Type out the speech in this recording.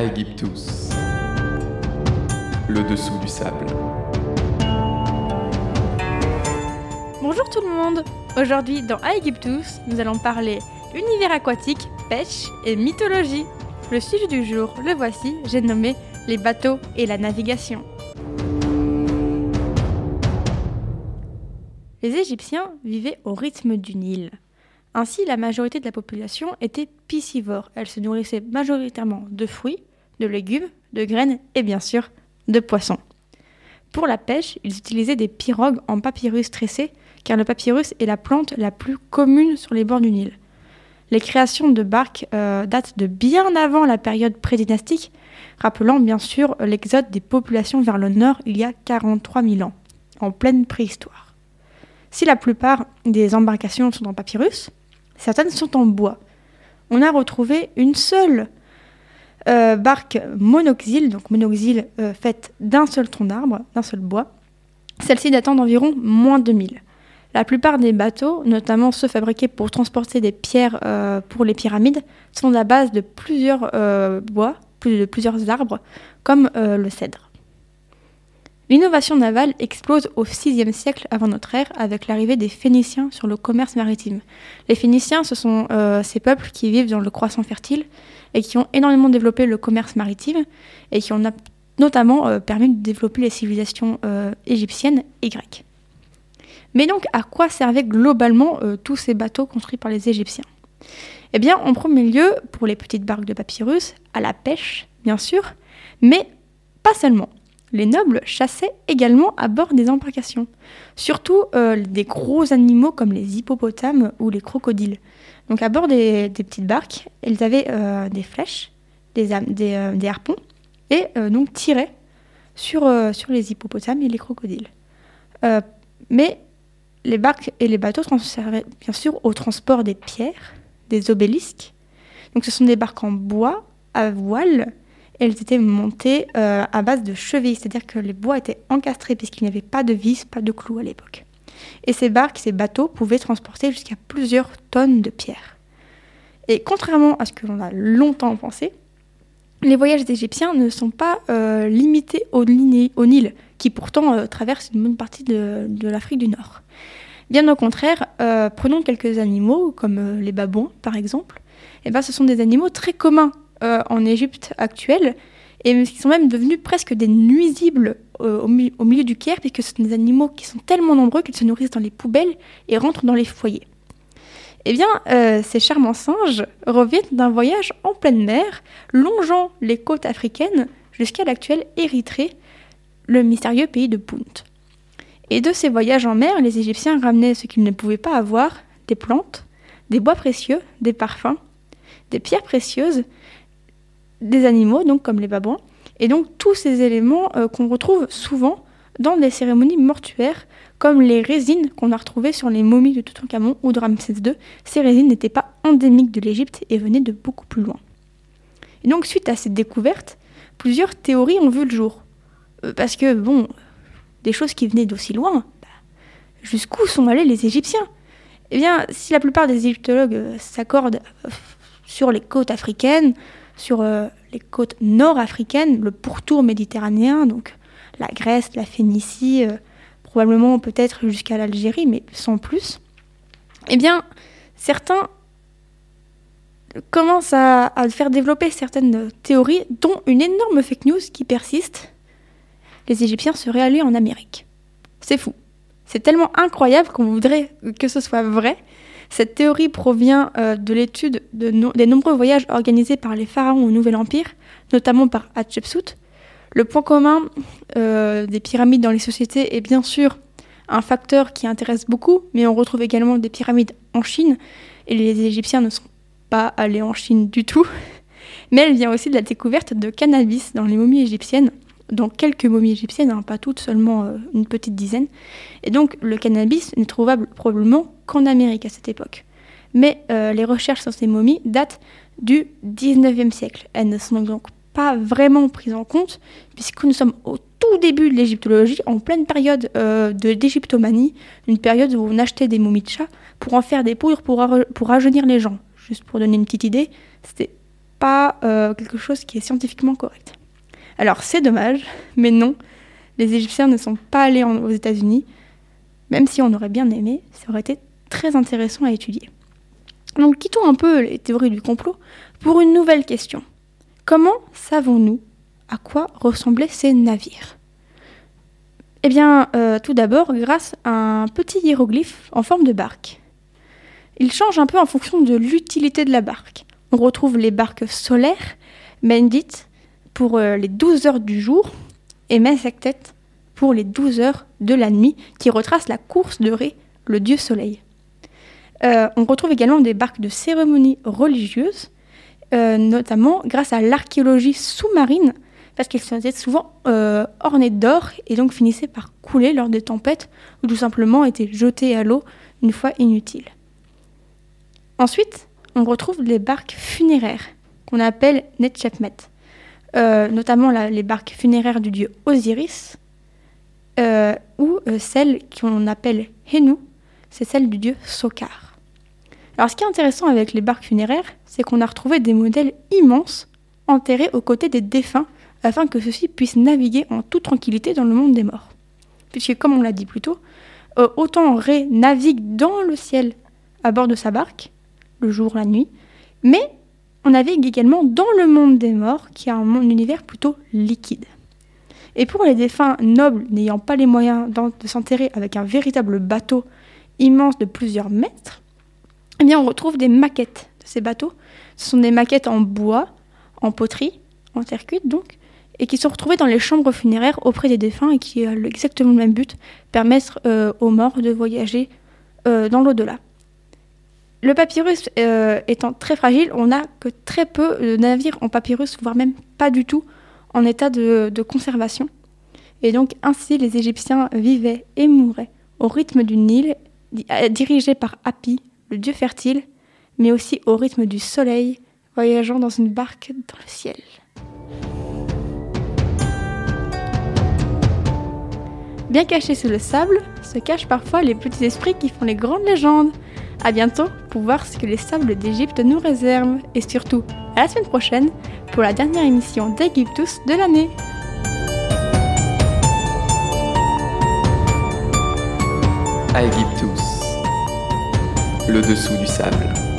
Aegyptus. Le dessous du sable. Bonjour tout le monde Aujourd'hui dans Aegyptus, nous allons parler univers aquatique, pêche et mythologie. Le sujet du jour, le voici, j'ai nommé les bateaux et la navigation. Les Égyptiens vivaient au rythme du Nil. Ainsi, la majorité de la population était piscivore. Elle se nourrissait majoritairement de fruits, de légumes, de graines et bien sûr de poissons. Pour la pêche, ils utilisaient des pirogues en papyrus tressé, car le papyrus est la plante la plus commune sur les bords du Nil. Les créations de barques euh, datent de bien avant la période prédynastique, rappelant bien sûr l'exode des populations vers le nord il y a 43 000 ans, en pleine préhistoire. Si la plupart des embarcations sont en papyrus, certaines sont en bois. On a retrouvé une seule euh, barque monoxyle, donc monoxyle euh, faite d'un seul tronc d'arbre, d'un seul bois, celle-ci datant d'environ moins de 2000. La plupart des bateaux, notamment ceux fabriqués pour transporter des pierres euh, pour les pyramides, sont à base de plusieurs bois, de plusieurs arbres, comme le cèdre. L'innovation navale explose au VIe siècle avant notre ère avec l'arrivée des Phéniciens sur le commerce maritime. Les Phéniciens, ce sont ces peuples qui vivent dans le croissant fertile et qui ont énormément développé le commerce maritime et qui ont notamment euh, permis de développer les civilisations euh, égyptiennes et grecques. Mais donc, à quoi servaient globalement tous ces bateaux construits par les Égyptiens? Eh bien, en premier lieu, pour les petites barques de papyrus, à la pêche, bien sûr, mais pas seulement les nobles chassaient également à bord des embarcations, surtout euh, des gros animaux comme les hippopotames ou les crocodiles. Donc à bord des, petites barques, elles avaient euh, des flèches, des, euh, harpons, et donc tiraient sur, sur les hippopotames et les crocodiles. mais les barques et les bateaux servaient bien sûr au transport des pierres, des obélisques. Donc ce sont des barques en bois, à voile, elles étaient montées euh, à base de chevilles, c'est-à-dire que les bois étaient encastrés puisqu'il n'y avait pas de vis, pas de clous à l'époque. Et ces barques, ces bateaux pouvaient transporter jusqu'à plusieurs tonnes de pierres. Et contrairement à ce que l'on a longtemps pensé, les voyages égyptiens ne sont pas euh, limités au, Nil, qui pourtant euh, traverse une bonne partie de, l'Afrique du Nord. Bien au contraire, prenons quelques animaux, comme les babouins par exemple. Eh ben, ce sont des animaux très communs euh, en Égypte actuelle et qui sont même devenus presque des nuisibles euh, au, milieu du Caire, puisque ce sont des animaux qui sont tellement nombreux qu'ils se nourrissent dans les poubelles et rentrent dans les foyers. Eh bien, euh, ces charmants singes reviennent d'un voyage en pleine mer, longeant les côtes africaines jusqu'à l'actuelle Érythrée, le mystérieux pays de Punt. Et de ces voyages en mer, les Égyptiens ramenaient ce qu'ils ne pouvaient pas avoir, des plantes, des bois précieux, des parfums, des pierres précieuses, des animaux, donc comme les babouins, et donc tous ces éléments euh, qu'on retrouve souvent dans des cérémonies mortuaires, comme les résines qu'on a retrouvées sur les momies de Toutankhamon ou de Ramsès II. Ces résines n'étaient pas endémiques de l'Égypte et venaient de beaucoup plus loin. Et donc suite à cette découverte, plusieurs théories ont vu le jour. Euh, parce que, bon, des choses qui venaient d'aussi loin, bah, jusqu'où sont allés les Égyptiens? Eh bien, si la plupart des égyptologues euh, s'accordent sur les côtes africaines, sur euh, les côtes nord-africaines, le pourtour méditerranéen, donc la Grèce, la Phénicie, euh, probablement peut-être jusqu'à l'Algérie, mais sans plus, eh bien, certains commencent à, faire développer certaines théories, dont une énorme fake news qui persiste. Les Égyptiens seraient allés en Amérique. C'est fou. C'est tellement incroyable qu'on voudrait que ce soit vrai cette théorie provient euh, de l'étude des nombreux voyages organisés par les pharaons au Nouvel Empire, notamment par Hatshepsut. Le point commun euh, des pyramides dans les sociétés est bien sûr un facteur qui intéresse beaucoup, mais on retrouve également des pyramides en Chine, et les Égyptiens ne sont pas allés en Chine du tout. Mais elle vient aussi de la découverte de cannabis dans les momies égyptiennes, dans quelques momies égyptiennes, hein, pas toutes, seulement euh, une petite dizaine. Et donc le cannabis n'est trouvable probablement qu'en Amérique à cette époque. Mais euh, les recherches sur ces momies datent du 19e siècle. Elles ne sont donc pas vraiment prises en compte, puisque nous sommes au tout début de l'égyptologie, en pleine période euh, de d'égyptomanie, une période où on achetait des momies de chats pour en faire des poudres pour, pour rajeunir les gens. Juste pour donner une petite idée, c'était pas quelque chose qui est scientifiquement correct. Alors c'est dommage, mais non, les Égyptiens ne sont pas allés aux États-Unis, même si on aurait bien aimé, ça aurait été très intéressant à étudier. Donc quittons un peu les théories du complot pour une nouvelle question. Comment savons-nous à quoi ressemblaient ces navires? Eh bien, euh, tout d'abord grâce à un petit hiéroglyphe en forme de barque. Il change un peu en fonction de l'utilité de la barque. On retrouve les barques solaires, Mendit pour euh, les 12 heures du jour et Mesektet pour les 12 heures de la nuit, qui retracent la course de Ré, le dieu soleil. Euh, on retrouve également des barques de cérémonies religieuses, euh, notamment grâce à l'archéologie sous-marine, parce qu'elles étaient souvent ornées d'or et donc finissaient par couler lors des tempêtes ou tout simplement étaient jetées à l'eau une fois inutiles. Ensuite, on retrouve les barques funéraires qu'on appelle Netchepmet, notamment les barques funéraires du dieu Osiris, ou celles qu'on appelle Henu, c'est celle du dieu Sokar. Alors ce qui est intéressant avec les barques funéraires, c'est qu'on a retrouvé des modèles immenses enterrés aux côtés des défunts afin que ceux-ci puissent naviguer en toute tranquillité dans le monde des morts. Puisque comme on l'a dit plus tôt, euh, autant Ré navigue dans le ciel à bord de sa barque, le jour, la nuit, mais on navigue également dans le monde des morts, qui est un, monde, univers plutôt liquide. Et pour les défunts nobles n'ayant pas les moyens de s'enterrer avec un véritable bateau immense de plusieurs mètres, eh bien, on retrouve des maquettes de ces bateaux. Ce sont des maquettes en bois, en poterie, en terre cuite donc, et qui sont retrouvées dans les chambres funéraires auprès des défunts et qui ont exactement le même but, permettre euh, aux morts de voyager euh, dans l'au-delà. Le papyrus euh, étant très fragile, on n'a que très peu de navires en papyrus, voire même pas du tout en état de, conservation. Et donc ainsi les Égyptiens vivaient et mouraient au rythme du Nil, dirigé par Hapi, le dieu fertile, mais aussi au rythme du soleil, voyageant dans une barque dans le ciel. Bien cachés sous le sable, se cachent parfois les petits esprits qui font les grandes légendes. A bientôt pour voir ce que les sables d'Égypte nous réservent et surtout à la semaine prochaine pour la dernière émission d'Egyptus de l'année. Aegyptus le dessous du sable.